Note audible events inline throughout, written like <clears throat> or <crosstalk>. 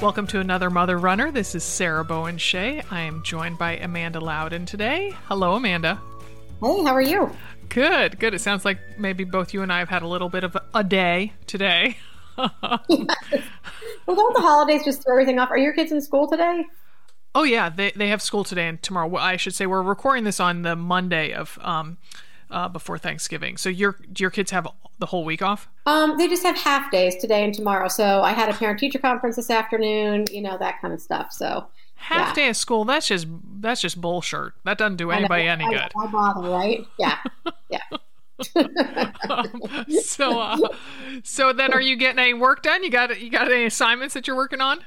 Welcome to another Mother Runner. This is Sarah Bowen Shea. I am joined by Amanda Loudin today. Hello, Amanda. Hey, how are you? Good, good. It sounds like maybe both you and I have had a little bit of a day today. yes. well, don't the holidays just throw everything off? Are your kids in school today? Oh yeah, they they have school today and tomorrow. I should say we're recording this on the Monday of um uh, before Thanksgiving. So your your kids have the whole week off? Um, they just have half days today and tomorrow. So I had a parent teacher conference this afternoon. You know that kind of stuff. So half yeah. day of school. That's just that's just bullshit. That doesn't do anybody any I, good. I bother, right? Yeah, <laughs> yeah. um, <laughs> so uh, so then are you getting any work done you got you got any assignments that you're working on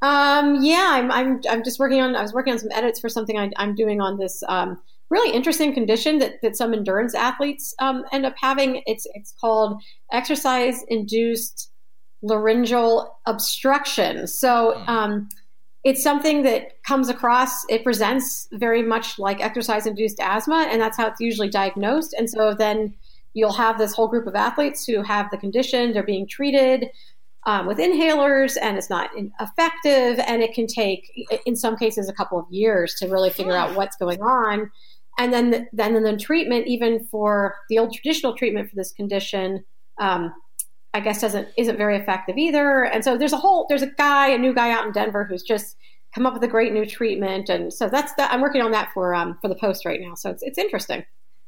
um yeah i'm i'm, I'm just working on i was working on some edits for something I, am doing on this um really interesting condition that, that some endurance athletes um, end up having. It's it's called exercise induced laryngeal obstruction. So hmm. um, it's something that comes across. It presents very much like exercise induced asthma, and that's how it's usually diagnosed. And so then you'll have this whole group of athletes who have the condition. They're being treated. Um, with inhalers and it's not effective and it can take in some cases a couple of years to really figure out what's going on and then the, then the treatment even for the old traditional treatment for this condition um, i guess doesn't isn't very effective either and so there's a whole there's a guy a new guy out in denver who's just come up with a great new treatment and so that's that i'm working on that for um for the post right now so it's, it's interesting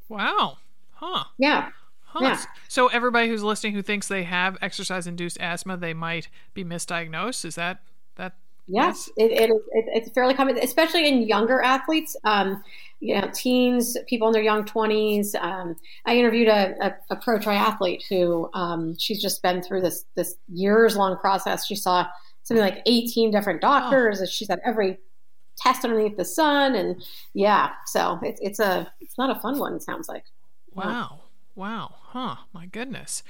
wow huh yeah Huh. Yeah. So everybody who's listening who thinks they have exercise induced asthma, they might be misdiagnosed. Is that that? Yes, it, it is. It, it's fairly common, especially in younger athletes. Um, you know, teens, people in their young 20s. Um, I interviewed a, a, a, pro triathlete who um, she's just been through this this years long process. She saw something like 18 different doctors. Oh. She's had every test underneath the sun, and yeah, so it's it's a it's not a fun one. It sounds like. Wow. Wow. Huh. My goodness.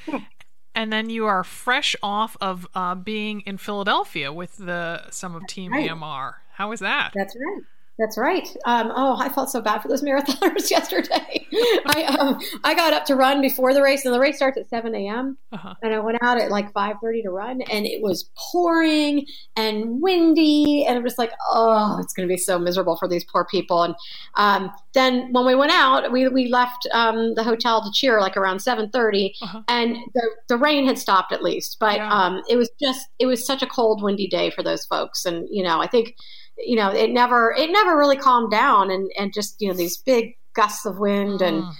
And then you are fresh off of uh, being in Philadelphia with the some of Team right. AMR. How was that? That's right. That's right. Um, oh, I felt so bad for those <laughs> marathoners <laughs> yesterday. I um, I got up to run before the race, and the race starts at seven a.m. Uh-huh. And I went out at like five thirty to run, and it was pouring and windy, and was just like, oh, it's going to be so miserable for these poor people. And um, then when we went out, we we left um, the hotel to cheer like around seven thirty, uh-huh. and the the rain had stopped at least, but yeah. Um, it was just it was such a cold, windy day for those folks, and you know, I think you know, it never it never really calmed down, and and just you know these big gusts of wind and. Mm.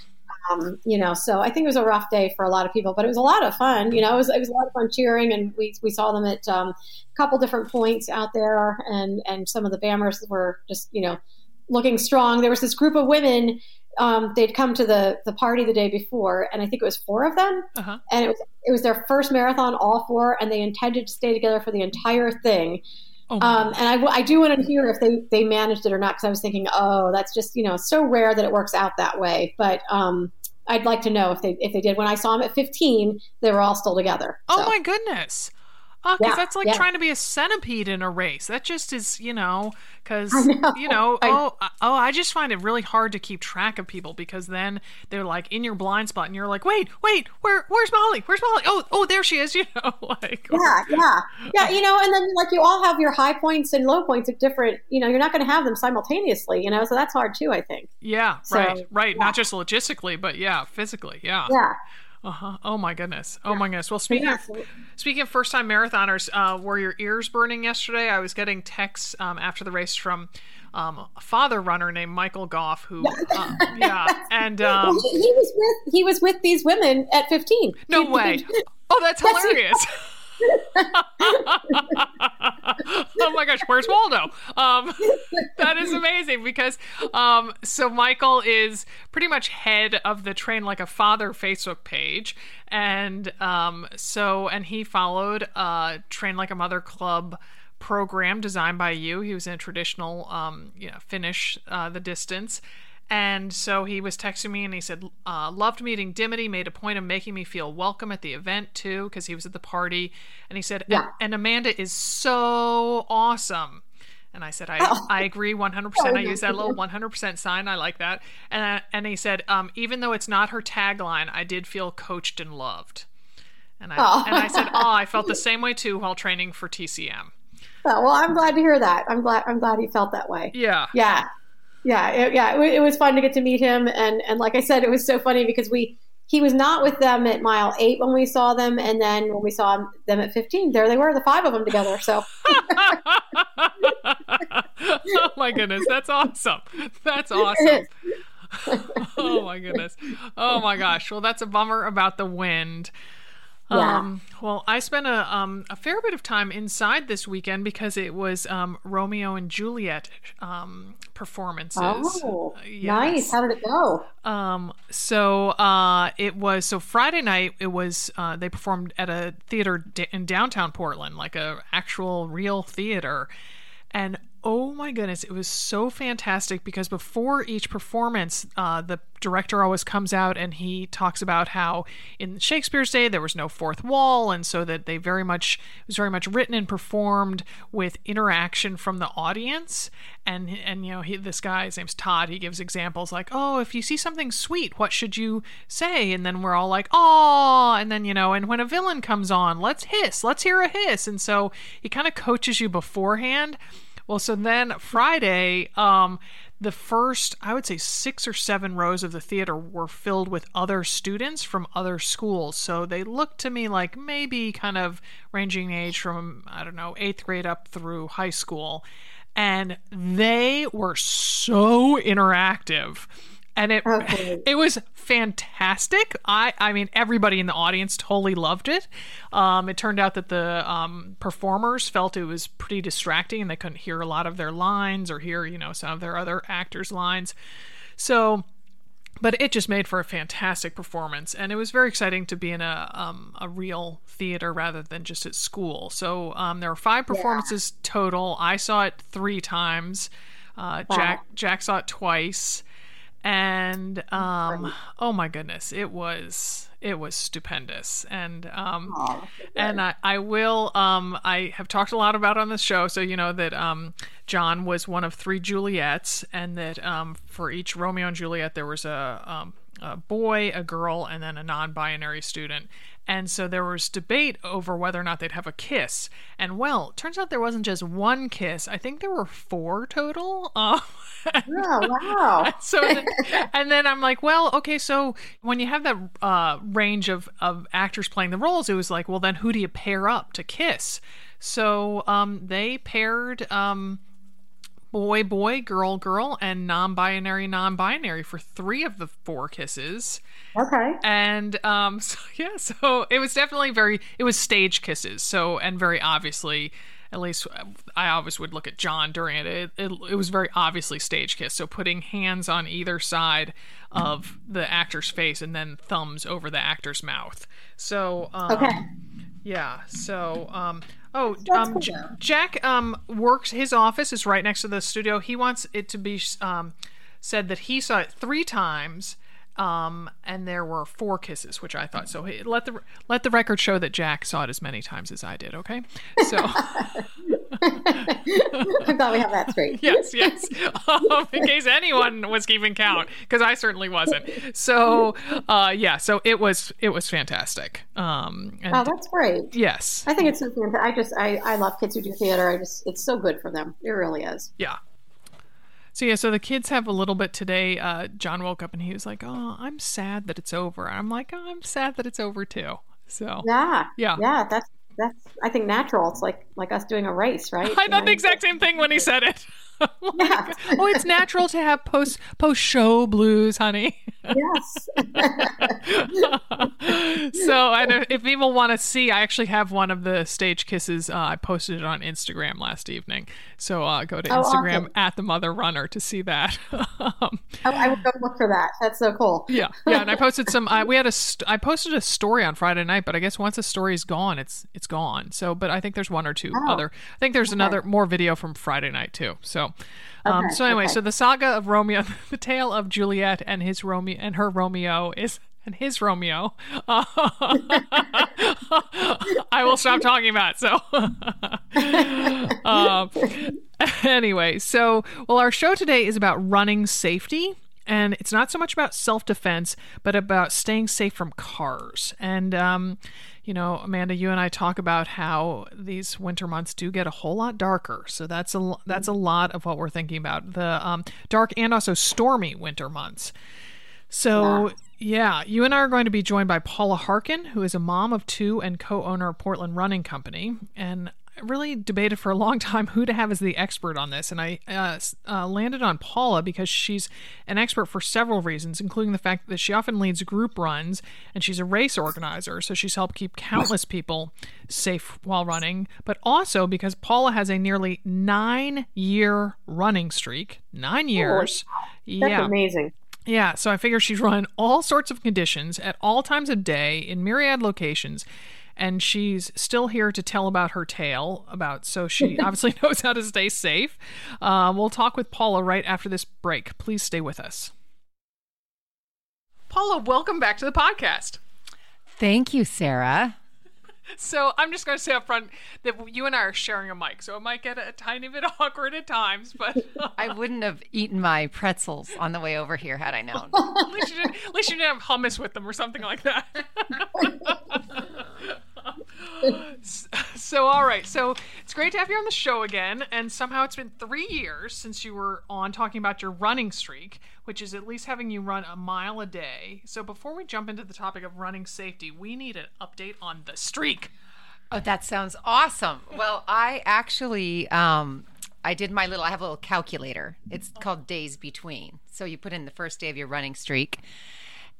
Um, you know, so I think it was a rough day for a lot of people, but it was a lot of fun. You know, it was, it was a lot of fun cheering, and we, we saw them at um, a couple different points out there, and and some of the BAMRs were just you know looking strong. There was this group of women. Um, they'd come to the the party the day before, and I think it was four of them, uh-huh. and it was it was their first marathon, all four, and they intended to stay together for the entire thing. Oh um, and I, I do want to hear if they, they managed it or not because I was thinking, oh, that's just you know so rare that it works out that way. But um, I'd like to know if they if they did. When I saw them at 15, they were all still together. Oh so. my goodness! Oh, because yeah, that's like yeah. trying to be a centipede in a race. That just is, you know, because you know, <laughs> oh, oh, I just find it really hard to keep track of people because then they're like in your blind spot, and you're like, wait, wait, where, where's Molly? Where's Molly? Oh, oh, there she is. <laughs> You know, like yeah, yeah, yeah. You know, and then like you all have your high points and low points at different. You know, you're not going to have them simultaneously. You know, so that's hard too. I think. Yeah. So, right. Right. Yeah. Not just logistically, but yeah, physically. Yeah. Yeah. Uh-huh. Oh my goodness. Oh my goodness. Well, speaking yeah. of speaking of first time marathoners, uh, were your ears burning yesterday? I was getting texts um, after the race from um, a father runner named Michael Goff, who uh, yeah, and <laughs> um, well, he, he, was with he was with these women at fifteen. No way. <laughs> Oh, that's hilarious. <laughs> oh my gosh, where's Waldo? Um, that is amazing because um, so Michael is pretty much head of the Train Like a Father Facebook page, and um, so and he followed uh, Train Like a Mother Club program designed by you. He was in traditional, um, you know, finish uh, the distance and so he was texting me and he said, uh, loved meeting Dimity, made a point of making me feel welcome at the event too, because he was at the party. And he said, yeah. and Amanda is so awesome. And I said, I, oh. I agree <laughs> 100%. Oh, I use that little 100% sign. I like that. And, and he said, um, even though it's not her tagline, I did feel coached and loved. And I, oh. and I said, oh, I felt the <laughs> same way too while training for TCM. well, I'm glad to hear that. I'm glad. I'm glad he felt that way. Yeah. Yeah. Yeah. It, yeah. It, it was fun to get to meet him, and and like I said, it was so funny because we he was not with them at mile eight when we saw them, and then when we saw them at 15, there they were, the five of them together. So. <laughs> <laughs> oh my goodness, that's awesome! That's awesome. oh my goodness. Oh my gosh. Well, that's a bummer about the wind. Yeah. Um, well, I spent a um, a fair bit of time inside this weekend because it was um, Romeo and Juliet um, performances. Oh, yes. nice! How did it go? Um, so uh, it was so Friday night. It was uh, they performed at a theater in downtown Portland, like a actual real theater, and oh my goodness, it was so fantastic because before each performance, uh, the director always comes out and he talks about how in Shakespeare's day there was no fourth wall, and so that they very much it was very much written and performed with interaction from the audience. And and you know he this guy his name's Todd. He gives examples like, oh, if you see something sweet, what should you say? And then we're all like, oh, and then you know, and when a villain comes on, let's hiss, let's hear a hiss. And so he kind of coaches you beforehand. Well, so then Friday, um, the first, I would say, six or seven rows of the theater were filled with other students from other schools. So they looked to me like maybe kind of ranging age from, I don't know, eighth grade up through high school. And they were so interactive and it okay. <laughs> it was fantastic. I I mean everybody in the audience totally loved it. Um, it turned out that the um, performers felt it was pretty distracting and they couldn't hear a lot of their lines or hear you know some of their other actors' lines. So. But it just made for a fantastic performance, and it was very exciting to be in a um, a real theater rather than just at school. So um, there were five performances yeah. total. I saw it three times. Uh, wow. Jack Jack saw it twice and um, oh my goodness, it was it was stupendous, and um, oh, and I, I will um, I have talked a lot about on this show, so you know that um, John was one of three Juliets, and that um, for each Romeo and Juliet there was a, um, a boy, a girl, and then a non-binary student, and so there was debate over whether or not they'd have a kiss. And well, turns out there wasn't just one kiss. I think there were four total. <laughs> Uh, oh, <laughs> wow. so, then, and then I'm like, well, okay, so when you have that uh, range of, of actors playing the roles, it was like, well, then who do you pair up to kiss? So um, they paired. Um, boy, boy, girl, girl, and non binary, non binary for three of the four kisses. Okay. And um, <laughs> so, yeah, so it was definitely very, it was stage kisses. So, and very obviously, at least I always would look at John during it. It, it, it was very obviously stage kiss. So putting hands on either side of the actor's face and then thumbs over the actor's mouth. So, um, okay. Yeah. So, um, Oh, um, J- Jack um, works. His office is right next to the studio. He wants it to be um, said that he saw it three times, um, and there were four kisses, which I thought. So he, let the let the record show that Jack saw it as many times as I did. Okay, so <laughs> <laughs> I'm glad we have that straight. <laughs> yes, yes. Um, in case anyone was keeping count, because I certainly wasn't. So uh, yeah, so it was it was fantastic. Um, and, oh, that's great. Yes, I think it's so fantastic. I just I I love kids who do theater. I just it's so good for them. It really is. Yeah. So yeah, so the kids have a little bit today. Uh, John woke up and he was like, "Oh, I'm sad that it's over." I'm like, "Oh, I'm sad that it's over too." So yeah, yeah, yeah. That's that's I think natural. It's like like us doing a race, right? I thought the exact same thing when he said it. <laughs> yeah. oh, it's natural to have post post show blues, honey. yes. <laughs> so, and if people want to see, I actually have one of the stage kisses. Uh, I posted it on Instagram last evening. So uh, go to oh, Instagram awesome. at the Mother Runner to see that. <laughs> um, oh, I will go look for that. That's so cool. yeah, yeah. And I posted some. I, we had a. St- I posted a story on Friday night, but I guess once a story is gone, it's it's gone. So, but I think there's one or two oh. other. I think there's okay. another more video from Friday night too. So. Um, okay, so anyway, okay. so the saga of Romeo, <laughs> the tale of Juliet and his Romeo and her Romeo is and his Romeo. Uh, <laughs> I will stop talking about it, so. <laughs> um, anyway, so well, our show today is about running safety. and it's not so much about self defense, but about staying safe from cars. And, um, you know, Amanda, you and I talk about how these winter months do get a whole lot darker. So that's a that's a lot of what we're thinking about the um, dark and also stormy winter months. So. Yeah. Yeah, you and I are going to be joined by Paula Harkin, who is a mom of two and co owner of Portland Running Company. And really debated for a long time who to have as the expert on this, and I uh, uh, landed on Paula because she's an expert for several reasons, including the fact that she often leads group runs and she's a race organizer, so she's helped keep countless people safe while running, but also because Paula has a nearly nine year running streak. Nine years. Oh, that's yeah. amazing. Yeah, so I figure she's run all sorts of conditions at all times of day in myriad locations and she's still here to tell about her tale about so she <laughs> obviously <laughs> knows how to stay safe um, we'll talk with paula right after this break please stay with us paula welcome back to the podcast thank you sarah <laughs> so I'm just going to say up front that you and I are sharing a mic, so it might get a tiny bit awkward at times. But I wouldn't have eaten my pretzels on the way over here had I known. at, least you didn't, at least you didn't have hummus with them or something like that. So all right so it's great to have you on the show again and somehow it's been three years since you were on talking about your running streak which is at least having you run a mile a day so before we jump into the topic of running safety we need an update on the streak oh that sounds awesome well i actually um I did my little I have a little calculator. It's called days between. So you put in the first day of your running streak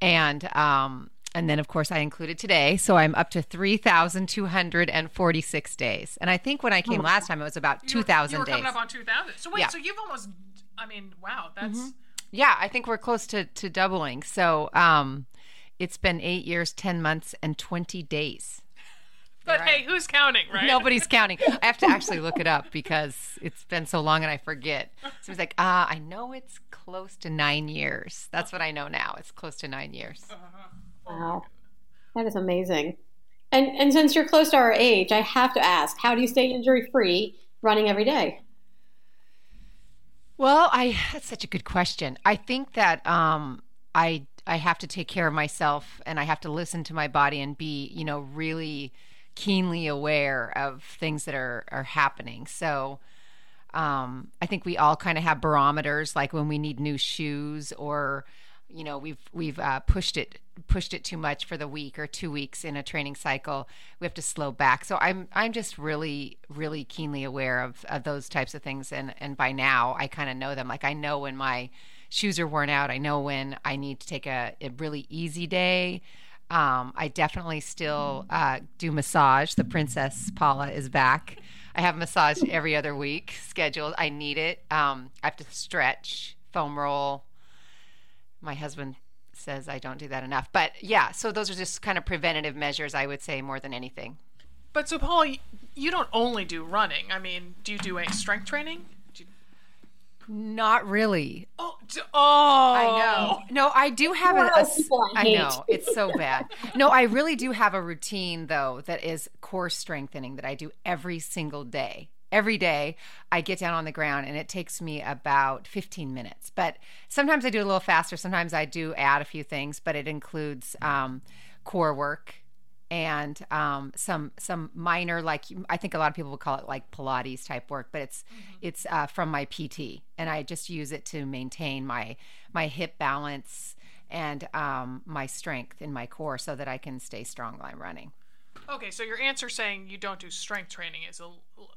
and um and then, of course, I included today. So I'm up to 3,246 days. And I think when I came oh. last time, it was about 2,000 days. coming up on 2,000. So wait, yeah. so you've almost, I mean, wow, that's. Mm-hmm. Yeah, I think we're close to, to doubling. So um, it's been eight years, 10 months, and 20 days. <laughs> But right. hey, who's counting, right? Nobody's <laughs> counting. I have to actually look it up because it's been so long and I forget. So it's like, ah, uh, I know it's close to nine years. That's what I know now. It's close to nine years. Uh-huh. Wow, that is amazing. And and since you're close to our age, I have to ask, how do you stay injury free running every day? Well, I that's such a good question. I think that um, I I have to take care of myself, and I have to listen to my body and be, you know, really keenly aware of things that are are happening. So. Um, I think we all kind of have barometers, like when we need new shoes or you know we've we've uh, pushed it pushed it too much for the week or two weeks in a training cycle we have to slow back. So i'm i'm just really really keenly aware of, of those types of things. And and by now i kind of know them. Like i know when my shoes are worn out. I know when i need to take a, a really easy day. Um, i definitely still uh, do massage. The princess paula is back. I have massage every other week scheduled. I need it. Um, i have to stretch foam roll my husband says I don't do that enough. But yeah, so those are just kind of preventative measures, I would say, more than anything. But so, Paul, you don't only do running. I mean, do you do any strength training? You... Not really. Oh, oh, I know. No, I do have a. a I know it's so bad. No, I really do have a routine though that is core strengthening that I do every single day every day I get down on the ground and it takes me about 15 minutes. But sometimes I do a little faster. Sometimes I do add a few things, but it includes um, core work and um, some some minor like I think a lot of people would call it like Pilates type work, but it's mm-hmm. it's uh, from my PT, and I just use it to maintain my my hip balance and um, my strength in my core so that I can stay strong while I'm running. Okay, so your answer saying you don't do strength training is a,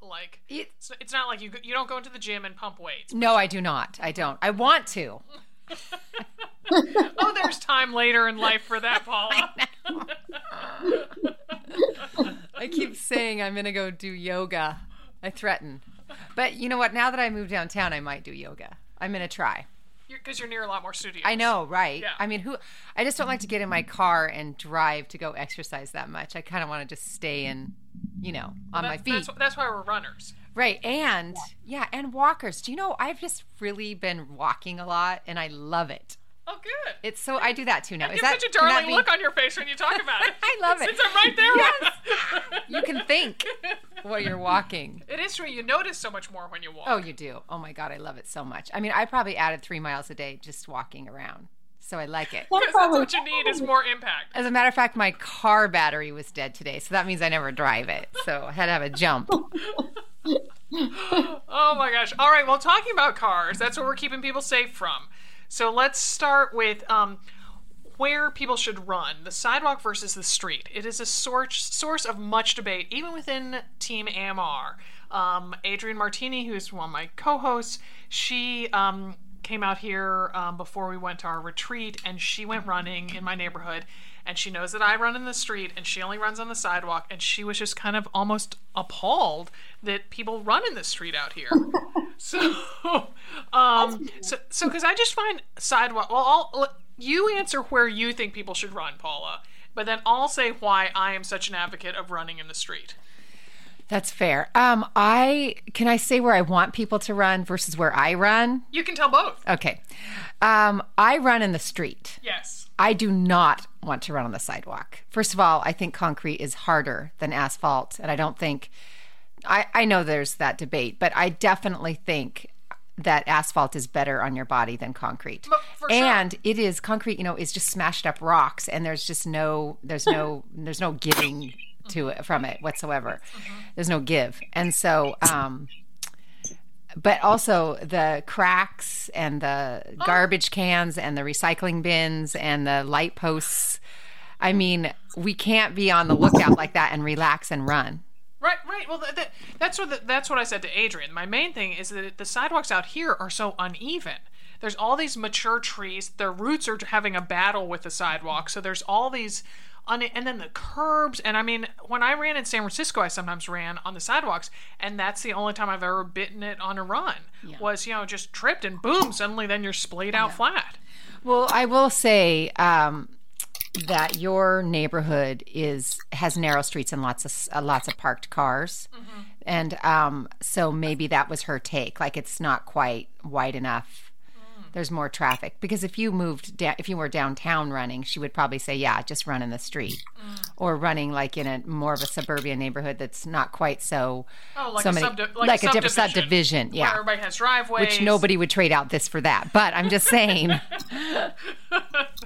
like it's, it's not like you you don't go into the gym and pump weights. No, I do not. I don't. I want to. <laughs> <laughs> oh, there's time later in life for that, <laughs> Paula. I, I keep saying I'm going to go do yoga. I threaten. But you know what? Now that I moved downtown, I might do yoga. I'm going to try because you're, you're, near a lot more studios. I know, right? Yeah. I mean, who? I just don't like to get in my car and drive to go exercise that much. I kind of want to just stay in, you know, on well, my feet. That's, that's, why we're runners. Right, and yeah. yeah, and walkers. Do you know? I've just really been walking a lot, and I love it. Oh, good. It's so I do that too now. You Is that such a darling be- look on your face when you talk about it. <laughs> I love it. Since I'm right there. <laughs> You can think while you're walking. It is true. You notice so much more when you walk. Oh, you do. Oh my god, I love it so much. I mean, I probably added three miles a day just walking around, so I like it. Because that's what you need is more impact. As a matter of fact, my car battery was dead today, so that means I never drive it. So I had to have a jump. <laughs> Oh my gosh. All right. Well, talking about cars, that's what we're keeping people safe from. So let's start with um, where people should run the sidewalk versus the street. It is a source, source of much debate, even within Team AMR. Um, Adrienne Martini, who's one of my co hosts, she um, came out here um, before we went to our retreat and she went running in my neighborhood. And she knows that I run in the street and she only runs on the sidewalk. And she was just kind of almost appalled that people run in the street out here. <laughs> <laughs> so, um, so, so, because I just find sidewalk. Well, I'll, you answer where you think people should run, Paula, but then I'll say why I am such an advocate of running in the street. That's fair. Um, I can I say where I want people to run versus where I run. You can tell both. Okay, um, I run in the street. Yes. I do not want to run on the sidewalk. First of all, I think concrete is harder than asphalt, and I don't think I, I know there's that debate, but I definitely think that asphalt is better on your body than concrete. But for sure. and it is concrete, you know, is just smashed up rocks and there's just no there's no <laughs> there's no giving to it from it whatsoever. There's no give. And so um but also the cracks and the garbage cans and the recycling bins and the light posts. I mean, we can't be on the lookout like that and relax and run. Right, right. Well, th- th- that's what the, that's what I said to Adrienne. My main thing is that the sidewalks out here are so uneven. There's all these mature trees. Their roots are having a battle with the sidewalk. So there's all these, un- and then the curbs. And I mean, when I ran in San Francisco, I sometimes ran on the sidewalks, and that's the only time I've ever bitten it on a run. Was you know just tripped and boom, suddenly then you're splayed out flat. Well, I will say um, that your neighborhood is has narrow streets and lots of uh, lots of parked cars, and um, so maybe that was her take. Like it's not quite wide enough. There's more traffic because if you moved down, if you were downtown running, she would probably say, "Yeah, just run in the street," or running like in a more of a suburban neighborhood that's not quite so Oh, like so a many- subdi- like, like a a different subdivision, subdivision, where yeah. everybody has driveways. which nobody would trade out this for that. But I'm just saying. <laughs>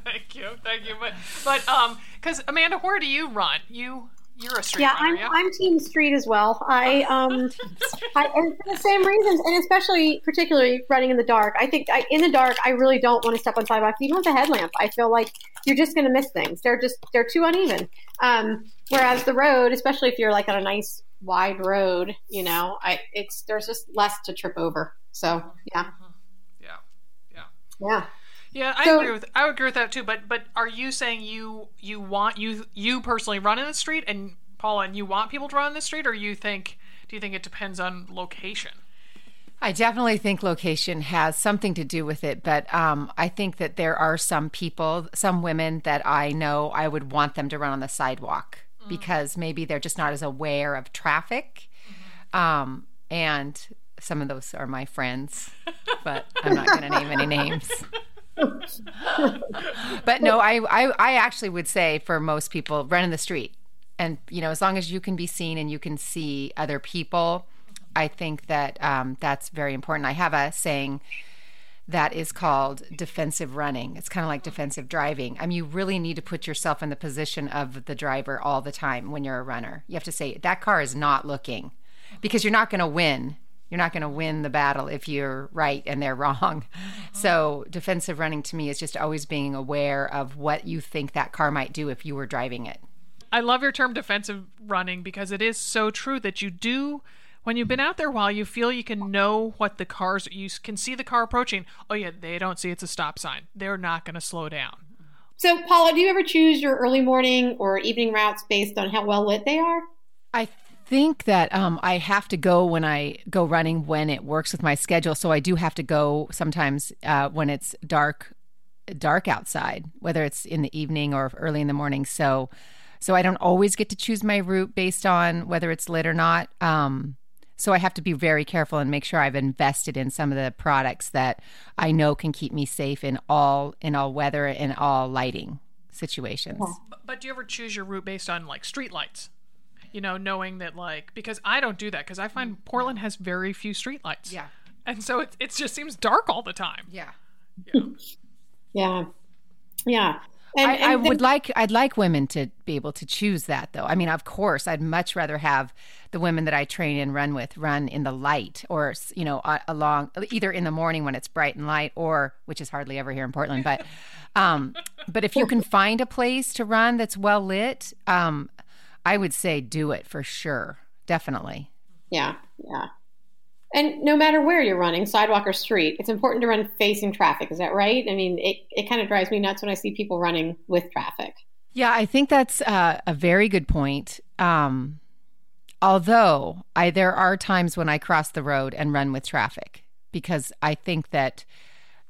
<laughs> thank you, thank you. But but um, because Amanda, where do you run? You you're a street Yeah, runner, I'm yeah? I'm team street as well. I <laughs> um I and for the same reasons, and especially particularly running in the dark. I think I, in the dark, I really don't want to step on sidewalks, even with a headlamp. I feel like you're just going to miss things. They're just they're too uneven. Um, whereas the road, especially if you're like on a nice wide road, you know, I it's there's just less to trip over. So yeah, yeah, yeah. yeah. Yeah, I So- agree with I would agree with that too. But but are you saying you you want you you personally run in the street and Paula and you want people to run in the street, or you think do you think it depends on location? I definitely think location has something to do with it, but um, I think that there are some people, some women that I know I would want them to run on the sidewalk because maybe they're just not as aware of traffic. Um, and some of those are my friends, but I'm not going to name any <laughs> names. But no, I, I I actually would say for most people, run in the street, and you know, as long as you can be seen and you can see other people, I think that um, that's very important. I have a saying that is called defensive running. It's kind of like defensive driving. I mean, you really need to put yourself in the position of the driver all the time when you're a runner. You have to say that car is not looking because you're not going to win. You're not going to win the battle if you're right and they're <laughs> wrong. So, defensive running to me is just always being aware of what you think that car might do if you were driving it. I love your term defensive running because it is so true that you do when you've been out there a while you feel you can know what the cars you can see the car approaching oh yeah they don't see it's a stop sign they're not going to slow down So, Paula, do you ever choose your early morning or evening routes based on how well lit they are? I think that um, I have to go when I go running when it works with my schedule. So I do have to go sometimes uh, when it's dark, dark outside, whether it's in the evening or early in the morning. So, so I don't always get to choose my route based on whether it's lit or not. Um, So I have to be very careful and make sure I've invested in some of the products that I know can keep me safe in all in all weather and all lighting situations. But, but do you ever choose your route based on like street lights? You know, knowing that like because I don't do that because I find Portland has very few street lights. Yeah. And so it it just seems dark all the time. Yeah. Yeah. <laughs> yeah. Yeah. And, I, and I then, would like I'd like women to be able to choose that though. I mean, of course, I'd much rather have the women that I train and run with run in the light, or you know, along either in the morning when it's bright and light, or which is hardly ever here in Portland. But, um, but if you can <laughs> find a place to run that's well lit, um, I would say do it for sure, definitely. Yeah, yeah. And no matter where you're running, sidewalk or street, it's important to run facing traffic. Is that right? I mean, it, it kind of drives me nuts when I see people running with traffic. Yeah, I think that's uh, a very good point. Um, although I, there are times when I cross the road and run with traffic because I think that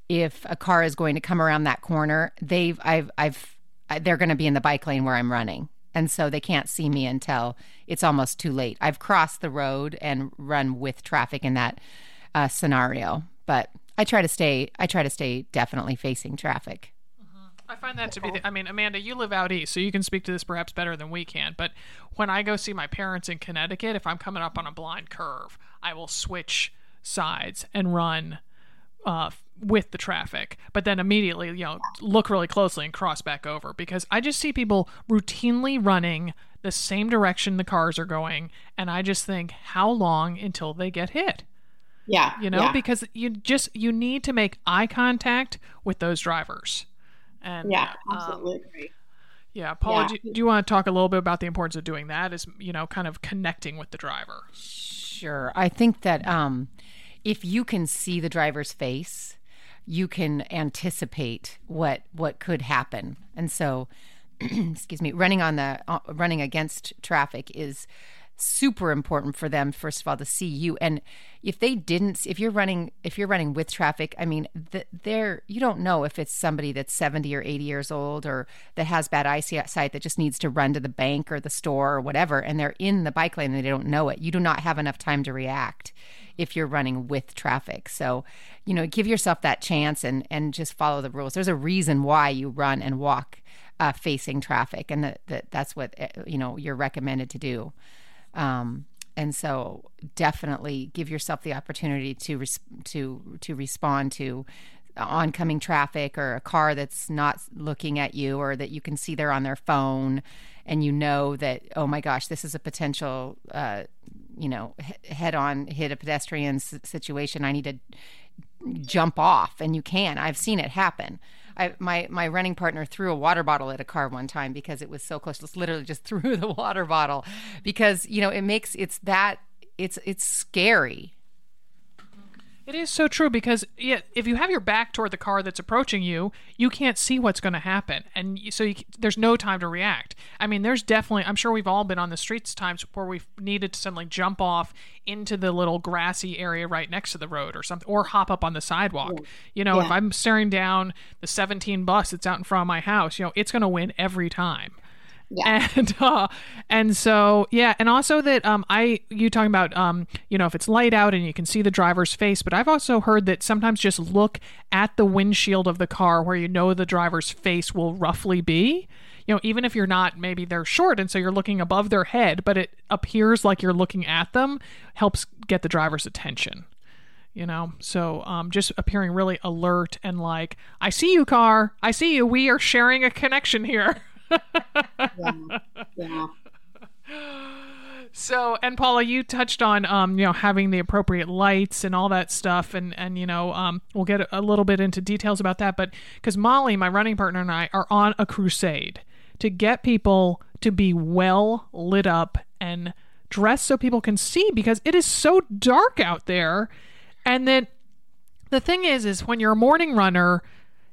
if a car is going to come around that corner, they've, I've, I've, they're going to be in the bike lane where I'm running and so they can't see me until it's almost too late. I've crossed the road and run with traffic in that uh, scenario, but I try to stay. I try to stay definitely facing traffic. Mm-hmm. I find that to be. The, I mean, Amanda, you live out east, so you can speak to this perhaps better than we can. But when I go see my parents in Connecticut, if I'm coming up on a blind curve, I will switch sides and run uh, with the traffic, but then immediately, you know, look really closely and cross back over because I just see people routinely running the same direction the cars are going. And I just think, how long until they get hit? Yeah. You know, yeah. because you just, you need to make eye contact with those drivers. And yeah, um, absolutely um, Yeah, Paula, yeah. Do, do you want to talk a little bit about the importance of doing that? Is you know, kind of connecting with the driver? Sure. I think that um, if you can see the driver's face, you can anticipate what what could happen. And so, <clears throat> excuse me, running on the uh, running against traffic is super important for them first of all to see you and if they didn't if you're running if you're running with traffic i mean they're you don't know if it's somebody that's 70 or 80 years old or that has bad eyesight that just needs to run to the bank or the store or whatever and they're in the bike lane and they don't know it you do not have enough time to react if you're running with traffic. So, you know, give yourself that chance and and just follow the rules. There's a reason why you run and walk uh, facing traffic, and that, that that's what eh, you know you're recommended to do. Um, and so, definitely give yourself the opportunity to res- to to respond to oncoming traffic or a car that's not looking at you or that you can see they're on their phone and you know that oh my gosh this is a potential uh, you know, head on hit a pedestrian situation, I need to jump off, and you can. I've seen it happen. I, my my running partner threw a water bottle at a car one time because it was so close. Just literally just <laughs> threw the water bottle because you know it makes it's that it's it's scary it is so true because yeah, if you have your back toward the car that's approaching you, you can't see what's going to happen, and so you, there's no time to react. I mean, there's definitely I'm sure we've all been on the streets times where we've needed to suddenly jump off into the little grassy area right next to the road or something, or hop up on the sidewalk. Yeah. You know, yeah. if I'm staring down the 17 bus that's out in front of my house, you know, it's going to win every time. Yeah. And <laughs> uh, and so yeah, and also that um I you talking about um you know if it's light out and you can see the driver's face, but I've also heard that sometimes just look at the windshield of the car where you know the driver's face will roughly be. You know, even if you're not maybe they're short and so you're looking above their head, but it appears like you're looking at them helps get the driver's attention you know so um, just appearing really alert and like i see you car i see you we are sharing a connection here <laughs> yeah. <laughs> So, and Paula, you touched on, um, you know, having the appropriate lights and all that stuff, and and you know, um, we'll get a little bit into details about that, but because Molly, my running partner, and I are on a crusade to get people to be well lit up and dressed so people can see because it is so dark out there, and then the thing is, is when you're a morning runner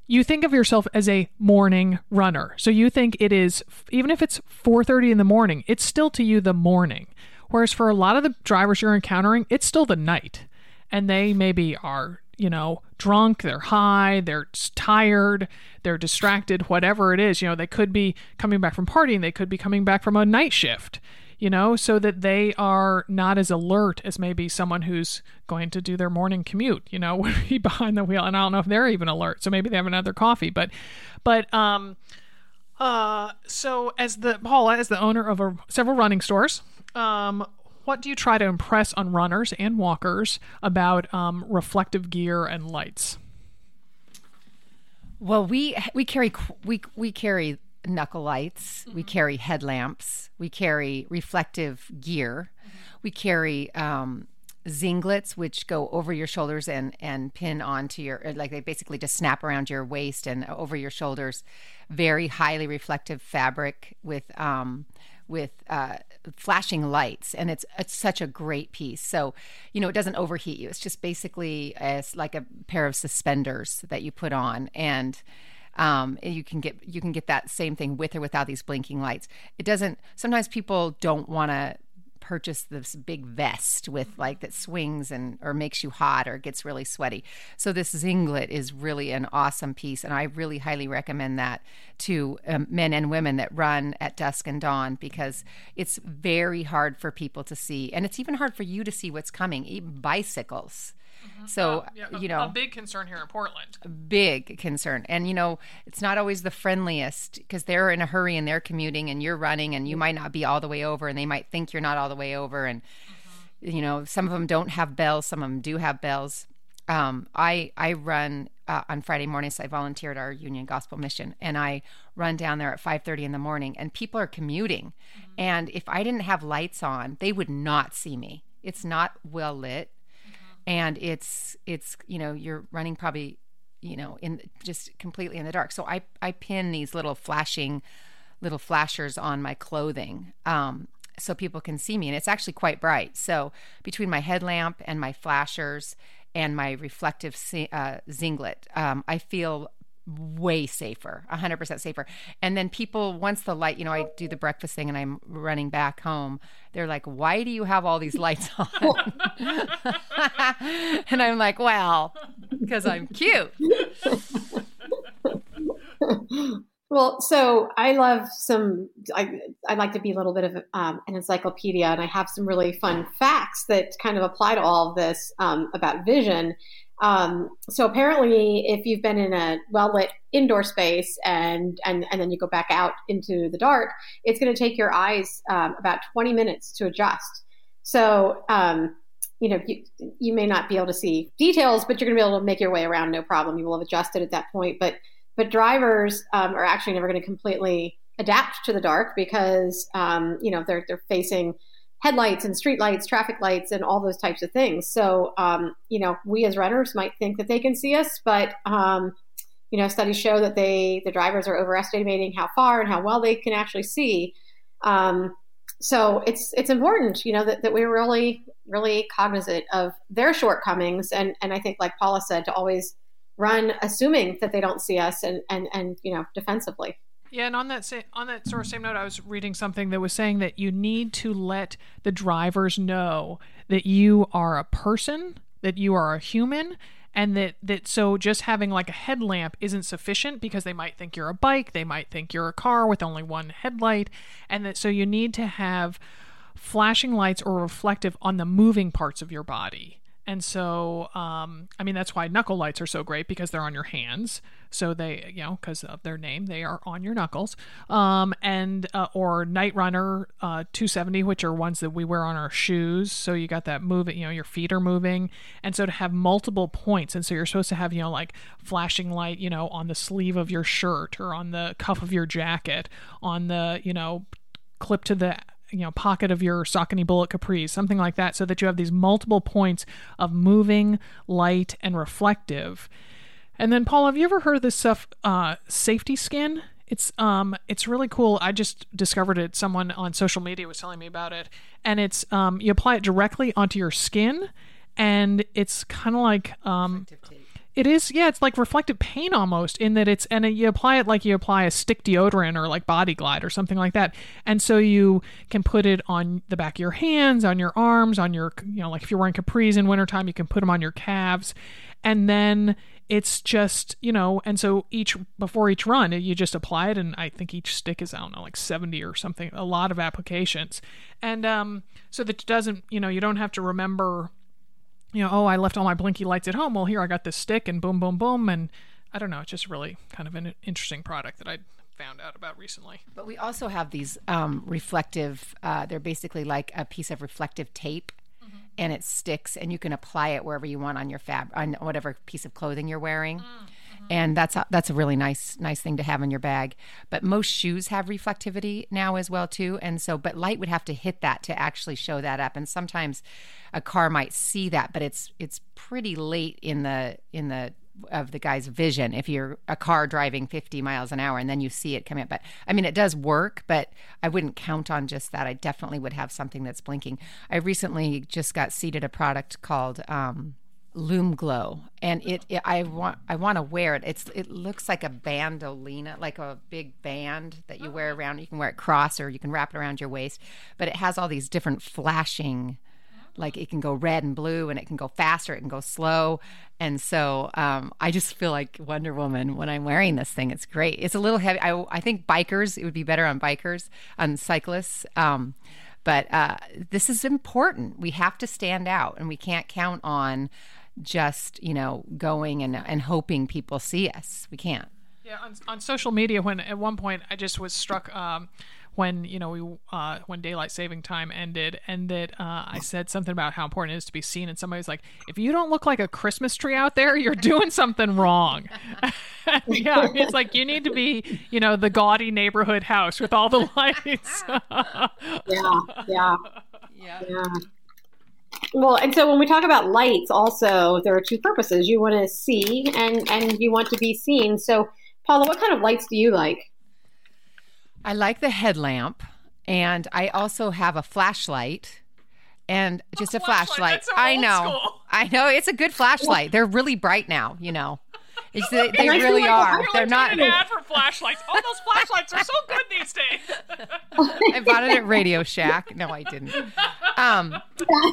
you think of yourself as a morning runner. So you think it is even if it's 4:30 in the morning, it's still to you the morning. Whereas for a lot of the drivers you're encountering, it's still the night. And they maybe are, you know, drunk, they're high, they're tired, they're distracted, whatever it is. You know, they could be coming back from partying, they could be coming back from a night shift. You know, so that they are not as alert as maybe someone who's going to do their morning commute, you know, <laughs> would be behind the wheel. And I don't know if they're even alert. So maybe they have another coffee. But, but, um, uh, so as the Paula, as the owner of a, several running stores, um, what do you try to impress on runners and walkers about um, reflective gear and lights? Well, we we carry we we carry knuckle lights, mm-hmm. we carry headlamps, we carry reflective gear, mm-hmm. we carry um, Xinglets which go over your shoulders and and pin onto your like they basically just snap around your waist and over your shoulders. Very highly reflective fabric with um, with uh, flashing lights, and it's it's such a great piece. So, you know, it doesn't overheat you. It's just basically as like a pair of suspenders that you put on, and um, you can get you can get that same thing with or without these blinking lights. It doesn't. Sometimes people don't want to purchase this big vest with like that swings and or makes you hot or gets really sweaty. So this Xinglet is really an awesome piece, and I really highly recommend that to um, men and women that run at dusk and dawn because it's very hard for people to see, and it's even hard for you to see what's coming. Even bicycles Mm-hmm. So, yeah, you know, a big concern here in Portland. Big concern. And, you know, it's not always the friendliest because they're in a hurry and they're commuting and you're running and you might not be all the way over and they might think you're not all the way over. And, mm-hmm. you know, some of them don't have bells, some of them do have bells. Um, I, I run uh, on Friday mornings. I volunteer at our Union Gospel Mission, and I run down there at 5:30 in the morning. And people are commuting, mm-hmm. and if I didn't have lights on, they would not see me. It's not well lit and it's it's you know you're running probably you know in just completely in the dark. So i i pin these little flashing little flashers on my clothing um, so people can see me and it's actually quite bright. So between my headlamp and my flashers and my reflective uh, Xinglet um, i feel way safer 100% safer. And then people once the light you know i do the breakfast thing and i'm running back home they're like why do you have all these lights on? <laughs> And i'm like well because i'm cute. Well so i love some i i like to be a little bit of um, an encyclopedia and i have some really fun facts that kind of apply to all of this um, about vision um, so apparently, if you've been in a well lit indoor space and, and and then you go back out into the dark, it's going to take your eyes um, about 20 minutes to adjust. So um, you know you, you may not be able to see details, but you're going to be able to make your way around no problem. You will have adjusted at that point. But but drivers um, are actually never going to completely adapt to the dark because um, you know they're they're facing headlights and street lights, traffic lights, and all those types of things. So, um, you know, we as runners might think that they can see us, but um, you know, studies show that they the drivers are overestimating how far and how well they can actually see. Um, so it's it's important, you know, that, that we're really really cognizant of their shortcomings, and and I think, like Paula said, to always run assuming that they don't see us and and and you know defensively. Yeah, and on that same on that sort of same note, I was reading something that was saying that you need to let the drivers know that you are a person, that you are a human, and that that so just having like a headlamp isn't sufficient because they might think you're a bike, they might think you're a car with only one headlight, and that so you need to have flashing lights or reflective on the moving parts of your body. And so, um, I mean, that's why knuckle lights are so great because they're on your hands. So they, you know, because of their name, they are on your knuckles. Um, and uh, or Night Runner uh, 270, which are ones that we wear on our shoes. So you got that moving, you know, your feet are moving. And so to have multiple points, and so you're supposed to have, you know, like flashing light, you know, on the sleeve of your shirt or on the cuff of your jacket, on the, you know, clip to the you know pocket of your Saucony bullet capris something like that so that you have these multiple points of moving light and reflective. And then paul have you ever heard of this stuff uh, safety skin? It's um it's really cool. I just discovered it. Someone on social media was telling me about it. And it's um you apply it directly onto your skin and it's kind of like um it is, yeah. It's like reflective paint almost in that it's, and you apply it like you apply a stick deodorant or like Body Glide or something like that. And so you can put it on the back of your hands, on your arms, on your, you know, like if you're wearing capris in wintertime, you can put them on your calves, and then it's just you know and so each before each run you just apply it and i think each stick is i don't know like 70 or something a lot of applications and um so that it doesn't you know you don't have to remember you know oh i left all my blinky lights at home. Well here i got this stick and boom boom boom. And i don't know it's just really kind of an interesting product that i found out about recently. But we also have these um, reflective uh, they're basically like a piece of reflective tape. And it sticks and you can apply it wherever you want on your fab on whatever piece of clothing you're wearing. Mm-hmm. And that's a, that's a really nice nice thing to have in your bag. But most shoes have reflectivity now as well too. And so but light would have to hit that to actually show that up. And sometimes a car might see that, but it's it's pretty late in the in the of the guy's vision if you're a car driving 50 miles an hour and then you see it coming up. But I mean, it does work, but I wouldn't count on just that. I definitely would have something that's blinking. I recently just got seated a product called um, Lume Glow, and it, it, I want I want to wear it. It's it looks like a bandolina, like a big band that you wear around. You can wear it cross or you can wrap it around your waist, but it has all these different flashing like it can go red and blue and it can go faster it can go slow. And so um, i just feel like wonder woman when i'm wearing this thing it's great. It's a little heavy. I, I think bikers it would be better on bikers on cyclists um, but uh, this is important. We have to stand out and we can't count on just you know going and, and hoping people see us we can't yeah on, on social media when at one point i just was struck um, when you know we uh, when daylight saving time ended, and that uh, I said something about how important it is to be seen, and somebody was like, "If you don't look like a Christmas tree out there, you're <laughs> doing something wrong." <laughs> <laughs> yeah, it's like you need to be, you know, the gaudy neighborhood house with all the lights. yeah, yeah, yeah, yeah. Well, and so when we talk about lights, also there are two purposes. You want to see, and and you want to be seen. So, Paula, what kind of lights do you like? I like the headlamp, and I also have a flashlight and just a, a flashlight. So I know. School. I know it's a good flashlight. <laughs> They're really bright now, you know. It's, they, they really like are. They're not an ad for flashlights. All those flashlights are so good these days. <laughs> I bought it at Radio Shack. No, I didn't. Um,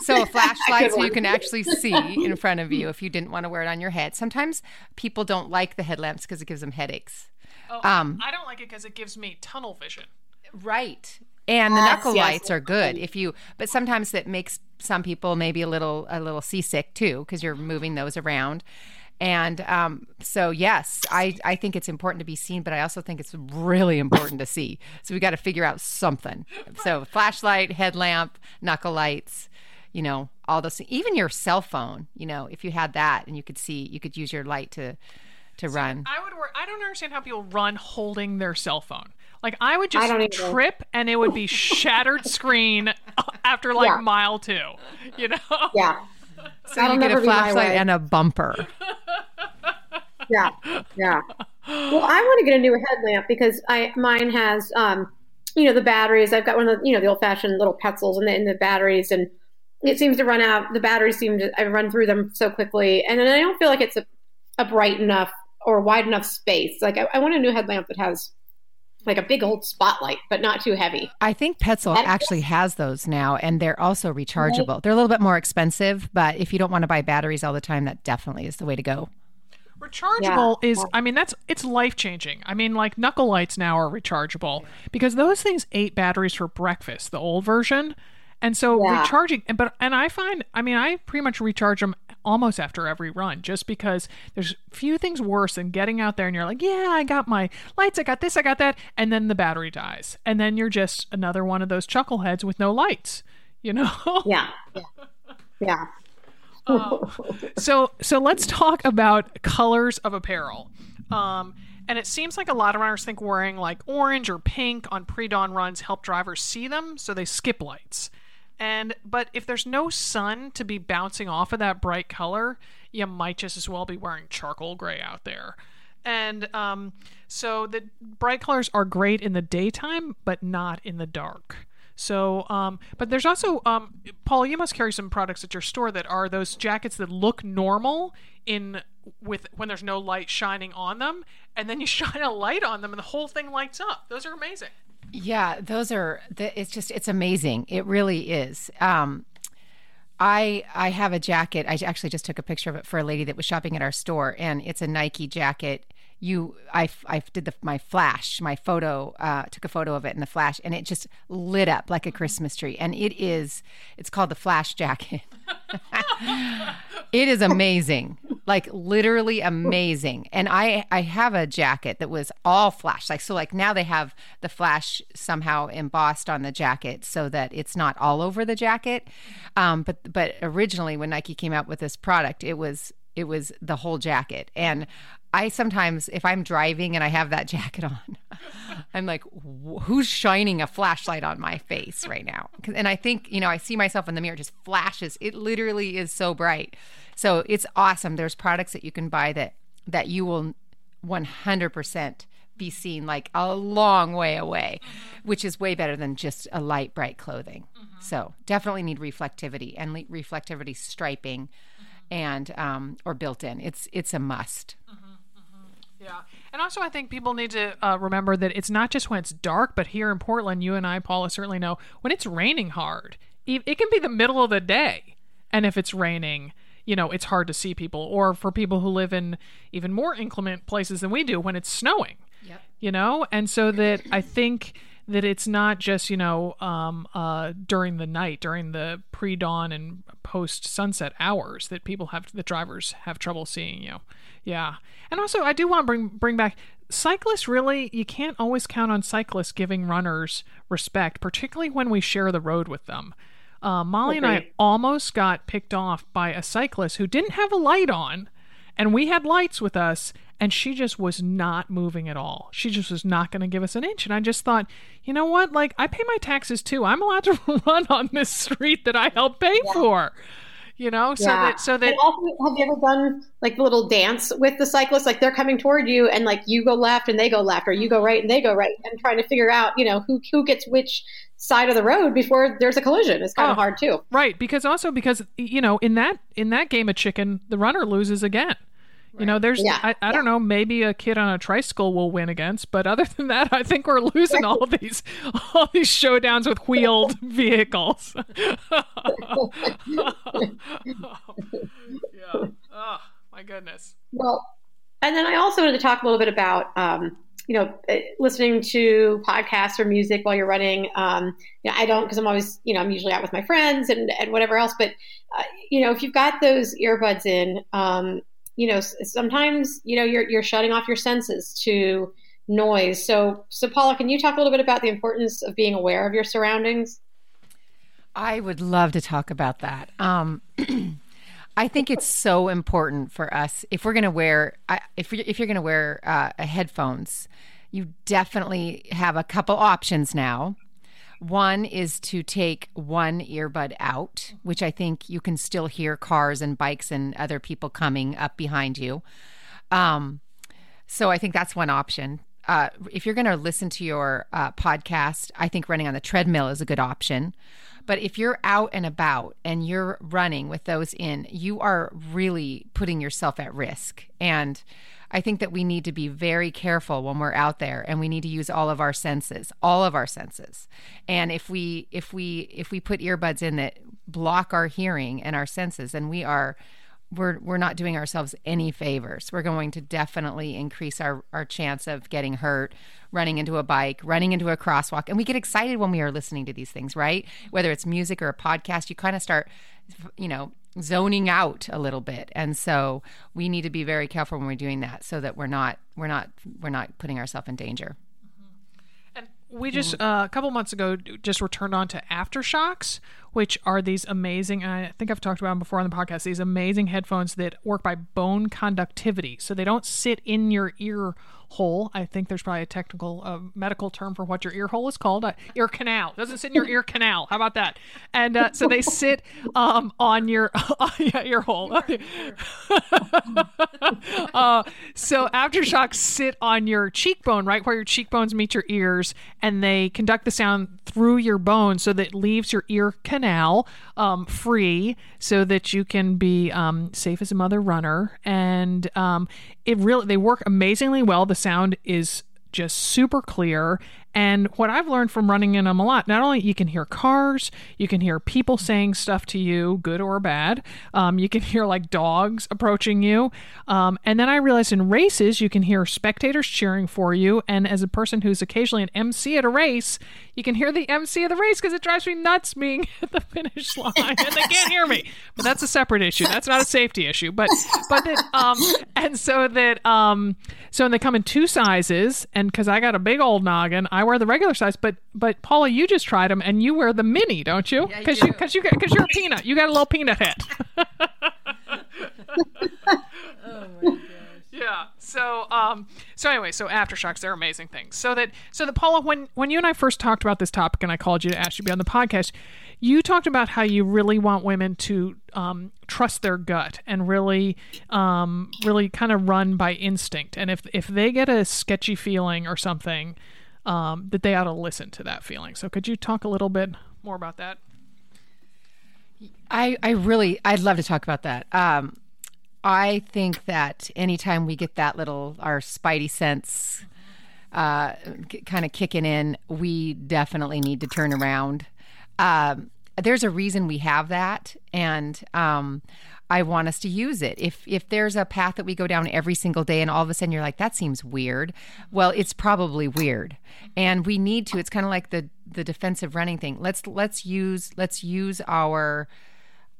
so a flashlight, so you can actually see in front of you if you didn't want to wear it on your head. Sometimes people don't like the headlamps because it gives them headaches. Oh, um, I don't like it because it gives me tunnel vision. Right. And the yes, knuckle yes. lights are good if you, but sometimes that makes some people maybe a little a little seasick too because you're moving those around. And um, so, yes, I, I think it's important to be seen, but I also think it's really important to see. So we got to figure out something. So flashlight, headlamp, knuckle lights, you know, all those. Even your cell phone, you know, if you had that and you could see, you could use your light to to See, run. I would work. I don't understand how people run holding their cell phone. Like I would just trip and it would be shattered screen <laughs> after like yeah. mile two. You know? Yeah. <laughs> So That'll you get a flashlight and a bumper. <laughs> yeah, yeah. Well, I want to get a new headlamp because I mine has, um, you know, the batteries. I've got one of the, you know, the old fashioned little Petzls and the, and the batteries, and it seems to run out. The batteries seem to I run through them so quickly, and then I don't feel like it's a, a bright enough or wide enough space. Like I, I want a new headlamp that has like a big old spotlight, but not too heavy. I think Petzl actually has those now, and they're also rechargeable. Right. They're a little bit more expensive, but if you don't want to buy batteries all the time, that definitely is the way to go. Rechargeable yeah. is, I mean, that's it's life changing. I mean, like knuckle lights now are rechargeable because those things ate batteries for breakfast, the old version. And so yeah. recharging, but and I find, I mean, I pretty much recharge them almost after every run, just because there's few things worse than getting out there and you're like, yeah, I got my lights, I got this, I got that, and then the battery dies, and then you're just another one of those chuckleheads with no lights, you know? <laughs> Yeah, yeah, yeah. uh, so so let's talk about colors of apparel. Um, and it seems like a lot of runners think wearing like orange or pink on pre-dawn runs help drivers see them, so they skip lights. And but if there's no sun to be bouncing off of that bright color, you might just as well be wearing charcoal gray out there. And um, so the bright colors are great in the daytime, but not in the dark. So, um, but there's also, um, Paul, you must carry some products at your store that are those jackets that look normal in with when there's no light shining on them, and then you <laughs> shine a light on them, and the whole thing lights up. Those are amazing. Yeah, those are. The, it's just it's amazing. It really is. Um, I I have a jacket. I actually just took a picture of it for a lady that was shopping at our store, and it's a Nike jacket. You, I, I did the my flash, my photo, uh, took a photo of it in the flash, and it just lit up like a Christmas tree. And it is, it's called the flash jacket. <laughs> it is amazing, like literally amazing. And I, I have a jacket that was all flash, like so. Like now they have the flash somehow embossed on the jacket so that it's not all over the jacket. Um, but but originally when Nike came out with this product, it was it was the whole jacket and I sometimes, if I'm driving and I have that <laughs> jacket on, I'm like, who's shining a flashlight on my face right now? And I think, you know, I see myself in the mirror, just flashes. It literally is so bright. So it's awesome. There's products that you can buy that that you will 100% be seen like a long way away, which is way better than just a light, bright clothing. Mm-hmm. So definitely need reflectivity and reflectivity striping, mm-hmm. and um, or built in. It's it's a must. Yeah. And also, I think people need to uh, remember that it's not just when it's dark, but here in Portland, you and I, Paula, certainly know when it's raining hard, it can be the middle of the day. And if it's raining, you know, it's hard to see people. Or for people who live in even more inclement places than we do, when it's snowing, yep. you know? And so that I think that it's not just you know um, uh, during the night during the pre-dawn and post sunset hours that people have the drivers have trouble seeing you. Yeah. And also i do want to bring bring back cyclists really you can't always count on cyclists giving runners respect particularly when we share the road with them. Uh, molly okay. and i almost got picked off by a cyclist who didn't have a light on and we had lights with us and she just was not moving at all. She just was not going to give us an inch. And I just thought, you know what? Like, I pay my taxes too. I'm allowed to <laughs> run on this street that I help pay yeah. for. You know, so yeah. that so that. Also, have you ever done like the little dance with the cyclists? Like they're coming toward you, and like you go left and they go left, or you go right and they go right, and trying to figure out, you know, who who gets which side of the road before there's a collision. It's kind oh, of hard too. Right, because also because you know in that in that game of chicken, the runner loses again. You know, there's yeah. I, I yeah. don't know, maybe a kid on a tricycle will win against, but other <laughs> than that, I think we're losing all these all these showdowns with wheeled <laughs> vehicles. <laughs> yeah. Oh, my goodness. Well, and then I also wanted to talk a little bit about um, you know, eh, listening to podcasts or music while you're running. Um, you know, I don't because I'm always, you know, I'm usually out with my friends and, and whatever else. But, uh, you know, if you've got those earbuds in, um, you know, sometimes, you know, you're, you're shutting off your senses to noise. So, so Paula, can you talk a little bit about the importance of being aware of your surroundings? I would love to talk about that. Um, <clears throat> I think it's so important for us if we're going to wear if if you're going to wear uh, headphones, you definitely have a couple options now. One is to take one earbud out, which I think you can still hear cars and bikes and other people coming up behind you. Um, so I think that's one option. Uh, if you're going to listen to your uh, podcast, I think running on the treadmill is a good option. But if you're out and about and you're running with those in, you are really putting yourself at risk. And I think that we need to be very careful when we're out there and we need to use all of our senses, all of our senses. And if we if we if we put earbuds in that block our hearing and our senses, then we are we're we're not doing ourselves any favors. We're going to definitely increase our our chance of getting hurt, running into a bike, running into a crosswalk. And we get excited when we are listening to these things, right? Whether it's music or a podcast, you kind of start you know, zoning out a little bit. And so we need to be very careful when we're doing that so that we're not we're not we're not putting ourselves in danger. And we just uh, a couple months ago just returned on to AfterShokz which are these amazing i think i've talked about them before on the podcast these amazing headphones that work by bone conductivity so they don't sit in your ear hole. I think there's probably a technical uh, medical term for what your ear hole is called. Uh, ear canal. It doesn't sit in your ear canal. How about that? And uh, so they <laughs> sit um, on your <laughs> yeah, ear hole. <laughs> Uh, so AfterShokz sit on your cheekbone, right where your cheekbones meet your ears, and they conduct the sound through your bone so that it leaves your ear canal um, free so that you can be um, safe as a mother runner. And um, it really, they work amazingly well. The sound is just super clear And what I've learned from running in them a lot, not only you can hear cars, you can hear people saying stuff to you, good or bad. Um, you can <laughs> hear like dogs approaching you. Um, and then I realized in races, you can hear spectators cheering for you. And as a person who's occasionally an MC at a race, you can hear the MC of the race because it drives me nuts being <laughs> at the finish <laughs> line and they can't hear me. But that's a separate issue. That's not a safety issue. But but that um and so that um so and they come in two sizes and because I got a big old noggin, I wear the regular size. But but Paula, you just tried them and you wear the mini, don't you? Because you because you because you're a peanut. You got a little peanut head. <laughs> Oh my gosh. Yeah. So um so anyway, so AfterShokz they're amazing things. So that so that Paula when when you and I first talked about this topic and I called you to ask you to be on the podcast, you talked about how you really want women to um, trust their gut and really um, really kind of run by instinct. And if if they get a sketchy feeling or something, um, that they ought to listen to that feeling. So could you talk a little bit more about that? I, I really, I'd love to talk about that. Um, I think that anytime we get that little, our spidey sense uh, kind of kicking in, we definitely need to turn around. Um, there's a reason we have that, and um, I want us to use it. If if there's a path that we go down every single day, and all of a sudden you're like, that seems weird, well, it's probably weird, and we need to. It's kind of like the the defensive running thing. Let's let's use let's use our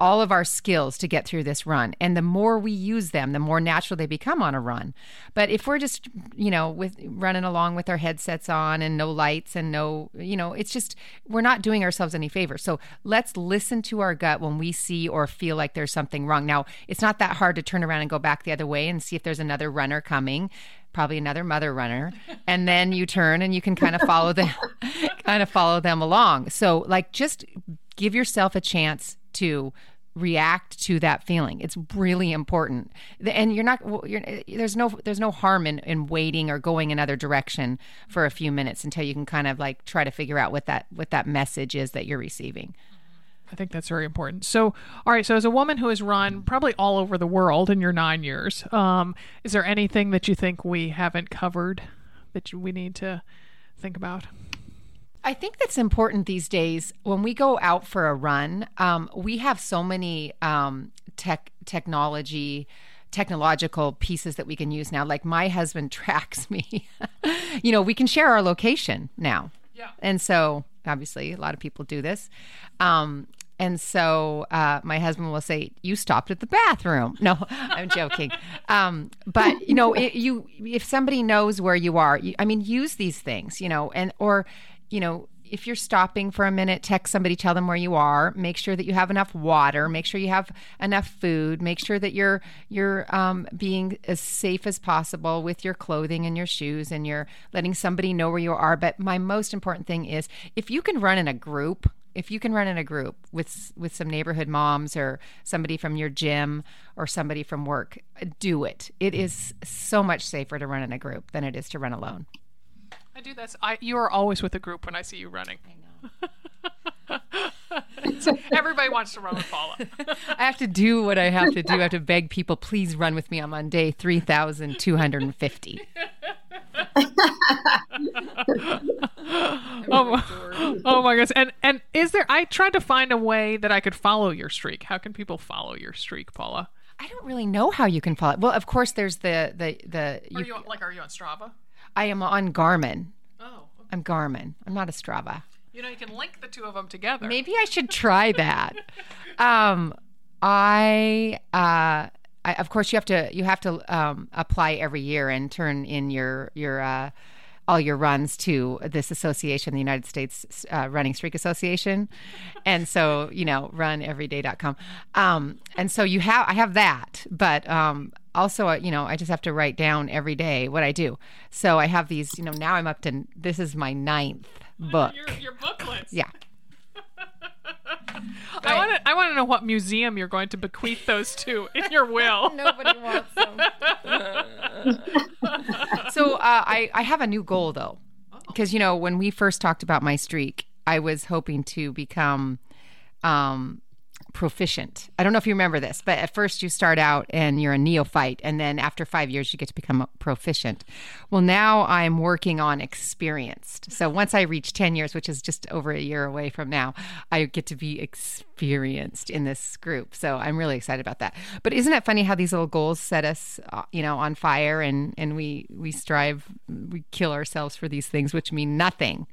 all of our skills to get through this run. And the more we use them, the more natural they become on a run. But if we're just, you know, with running along with our headsets on and no lights and no, you know, it's just we're not doing ourselves any favor. So let's listen to our gut when we see or feel like there's something wrong. Now, it's not that hard to turn around and go back the other way and see if there's another runner coming probably another mother runner and then you turn and you can kind of follow them <laughs> kind of follow them along so like just give yourself a chance to react to that feeling it's really important and you're not you're, there's no there's no harm in, in waiting or going another direction for a few minutes until you can kind of like try to figure out what that what that message is that you're receiving I think that's very important. So, all right. So, as a woman who has run probably all over the world in your nine years, um, is there anything that you think we haven't covered that we need to think about? I think that's important these days. When we go out for a run, um, we have so many um, tech technology technological pieces that we can use now like my husband <laughs> tracks me you know we can share our location now Yeah. and so obviously a lot of people do this um, and so uh, my husband will say, "You stopped at the bathroom." <laughs> No, I'm joking. Um, but you know, it, you if somebody knows where you are, you, I mean, use these things, you know, and or you know, if you're stopping for a minute, text somebody, tell them where you are. Make sure that you have enough water. Make sure you have enough food. Make sure that you're you're um, being as safe as possible with your clothing and your shoes, and you're letting somebody know where you are. But my most important thing is if you can run in a group if you can run in a group with with some neighborhood moms or somebody from your gym or somebody from work do it it is so much safer to run in a group than it is to run alone I do this. I you are always with a group when I see you running. i know <laughs> everybody wants to run with Paula. i have to do what i have to do i have to beg people please run with me i'm on day 3250 <laughs> oh, my- oh my goodness! And and is there? I tried to find a way that I could follow your streak. How can people follow your streak, Paula? i don't really know how you can follow well of course there's the the the Are you, you on- like? Are you on Strava? I am on garmin Oh, i'm garmin i'm not a strava you know you can link the two of them together. Maybe I should try that. um, I, uh, I, of course, you have to you have to um, apply every year and turn in your your uh, all your runs to this association, the United States uh, Running Streak Association, and so you know, runeveryday.com. Um, and so you have I have that, but um, also uh, you know I just have to write down every day what I do. So I have these. You know, now I'm up to this is my ninth book. your your booklets. Yeah. I want to. I want to know what museum you're going to bequeath those to in your will. <laughs> Nobody wants them. <laughs> so uh, I, I have a new goal though, because you know when we first talked about my streak, I was hoping to become um, proficient. I don't know if you remember this, but at first you start out and you're a neophyte, and then after five years you get to become proficient. Well, now I'm working on experienced. So once I reach 10 years, which is just over a year away from now, I get to be experienced in this group. So I'm really excited about that. But isn't it funny how these little goals set us, uh, you know, on fire and, and we, we strive, we kill ourselves for these things, which mean nothing.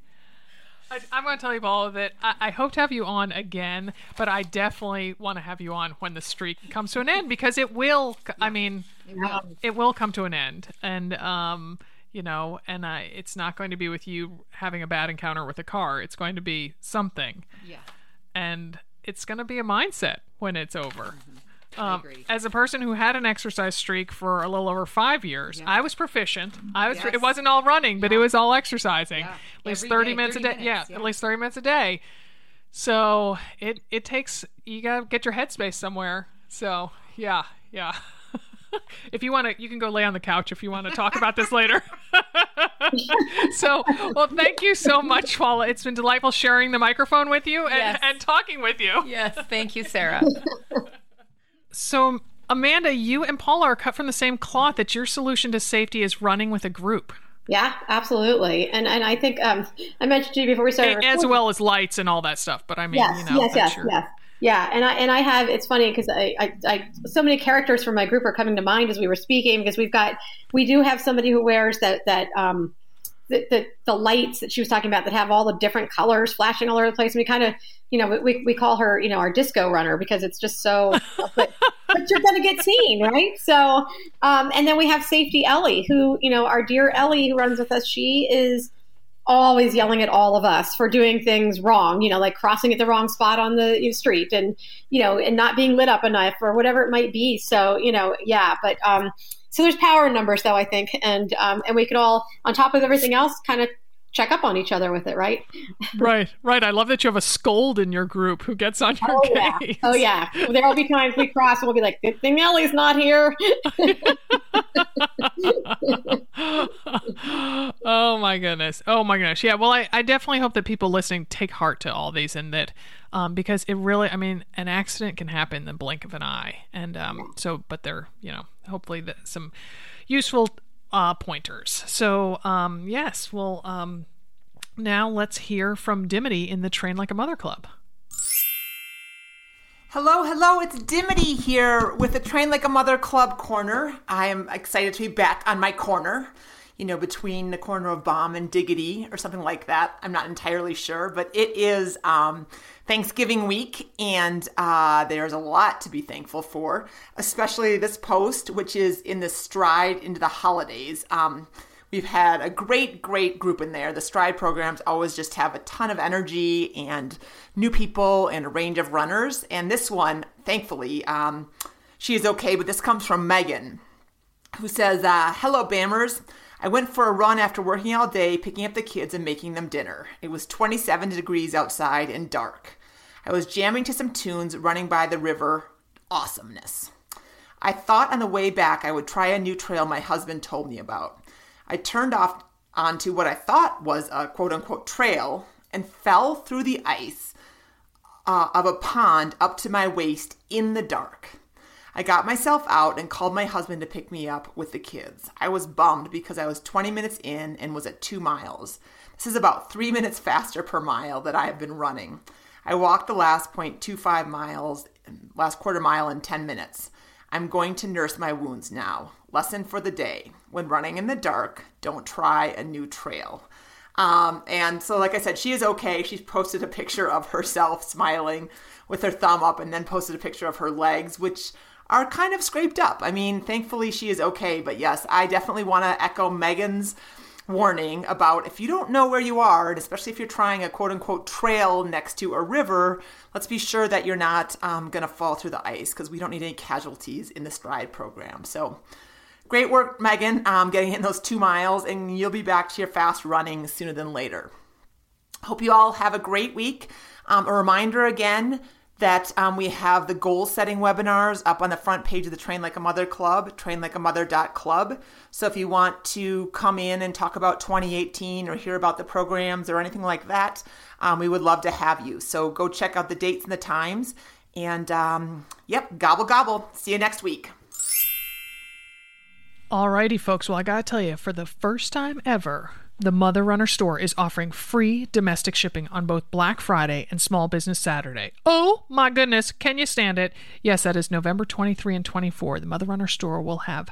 I, am going to tell you, Paula, that I, I, hope to have you on again, but I definitely want to have you on when the streak comes to an end because it will. I mean, it will, um, it will come to an end, and um, you know, and I, it's not going to be with you having a bad encounter with a car. It's going to be something. Yeah. And it's going to be a mindset when it's over. Mm-hmm. Um, as a person who had an exercise streak for a little over five years, yeah. I was proficient. I was. Yes. It wasn't all running, but yeah. it was all exercising. Yeah. At least Every thirty day, minutes 30 a day. Minutes, yeah, at least thirty minutes a day. So it it takes you gotta get your headspace somewhere. So yeah, yeah. <laughs> if you want to, you can go lay on the couch if you want to talk about this later. <laughs> so, well, thank you so much, Paula. It's been delightful sharing the microphone with you and, yes. and talking with you. Yes, thank you, Sarah. <laughs> So, Amanda, you and Paula are cut from the same cloth that your solution to safety is running with a group. Yeah, absolutely. And and I think um, I mentioned to you before we started, as well as lights and all that stuff. But I mean, yes, you know, yes, yes, your... yes. Yeah, and I and I have. It's funny because I, I, I, so many characters from my group are coming to mind as we were speaking because we've got we do have somebody who wears that that um the, the, the lights that she was talking about that have all the different colors flashing all over the place. And we kind of you know, we, we call her, you know, our disco runner because it's just so, <laughs> but, but you're going to get seen, right? So, um, and then we have Safety Ellie, who, you know, our dear Ellie who runs with us, she is always yelling at all of us for doing things wrong, you know, like crossing at the wrong spot on the street and, you know, and not being lit up enough or whatever it might be. So, you know, yeah, but, um, so there's power in numbers though, I think. And, um, and we could all, on top of everything else, kind of check up on each other with it, right? <laughs> right, right. I love that you have a scold in your group who gets on your oh, case. Yeah. Oh yeah. There will be times we cross and we'll be like, "Good thing Ellie's not here." <laughs> oh my goodness. Oh my goodness. Yeah. Well, I, I definitely hope that people listening take heart to all these and that um, because it really, I mean, an accident can happen in the blink of an eye, and um, so, but they're, you know, hopefully that some useful uh, pointers. So, um, yes, well, um, now let's hear from Dimity in the Train Like a Mother Club. Hello, hello, it's Dimity here with the Train Like a Mother Club corner. I am excited to be back on my corner, you know, between the corner of Bomb and Diggity or something like that. I'm not entirely sure, but it is um, Thanksgiving week, and uh, there's a lot to be thankful for, especially this post, which is in the stride into the holidays. Um, we've had a great, great group in there. The stride programs always just have a ton of energy and new people and a range of runners. And this one, thankfully, um, she is okay, but this comes from Megan, who says, uh, Hello, BAMRs. I went for a run after working all day, picking up the kids and making them dinner. It was 27 degrees outside and dark. I was jamming to some tunes, running by the river. Awesomeness. I thought on the way back I would try a new trail my husband told me about. I turned off onto what I thought was a quote unquote trail and fell through the ice uh, of a pond up to my waist in the dark. I got myself out and called my husband to pick me up with the kids. I was bummed because I was 20 minutes in and was at two miles. This is about three minutes faster per mile that I have been running. I walked the last 0.25 miles, last quarter mile in 10 minutes. I'm going to nurse my wounds now. Lesson for the day when running in the dark, don't try a new trail. Um, and so, like I said, she is okay. She's posted a picture of herself smiling with her thumb up and then posted a picture of her legs, which are kind of scraped up. I mean, thankfully she is okay, but yes, I definitely want to echo Megan's warning about if you don't know where you are, and especially if you're trying a quote unquote trail next to a river, let's be sure that you're not um, going to fall through the ice because we don't need any casualties in the stride program. So, great work, Megan, um, getting in those two miles, and you'll be back to your fast running sooner than later. Hope you all have a great week. Um, a reminder again that um, we have the goal setting webinars up on the front page of the Train Like a Mother Club, trainlikeamother.club. So if you want to come in and talk about 2018 or hear about the programs or anything like that, um, we would love to have you. So go check out the dates and the times And um, yep, gobble gobble. See you next week. Alrighty, folks. Well, I gotta tell you, for the first time ever, the Mother Runner store is offering free domestic shipping on both Black Friday and Small Business Saturday. Oh my goodness, can you stand it? Yes, that is November 23 and 24. The Mother Runner store will have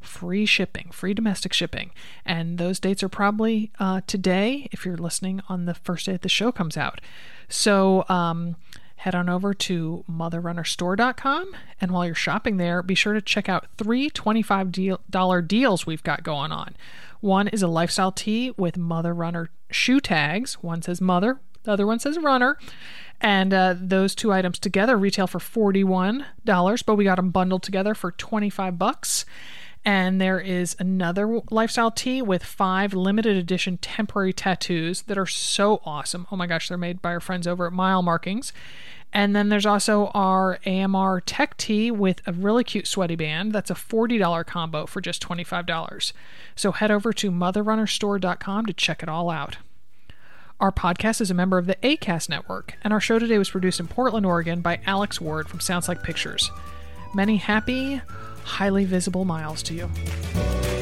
free shipping, free domestic shipping. And those dates are probably uh, today if you're listening on the first day that the show comes out. So, um, head on over to motherrunnerstore.com. And while you're shopping there, be sure to check out three $25 deals we've got going on. One is a lifestyle tee with Mother Runner shoe tags. One says Mother, the other one says Runner. And uh, those two items together retail for $41, but we got them bundled together for 25 bucks. And there is another lifestyle tee with five limited edition temporary tattoos that are so awesome. Oh my gosh, they're made by our friends over at Mile Markings. And then there's also our AMR Tech Tee with a really cute sweaty band. That's a $40 combo for just $25. So head over to motherrunnerstore.com to check it all out. Our podcast is a member of the ACAST network, and our show today was produced in Portland, Oregon by Alex Ward from Sounds Like Pictures. Many happy, highly visible miles to you.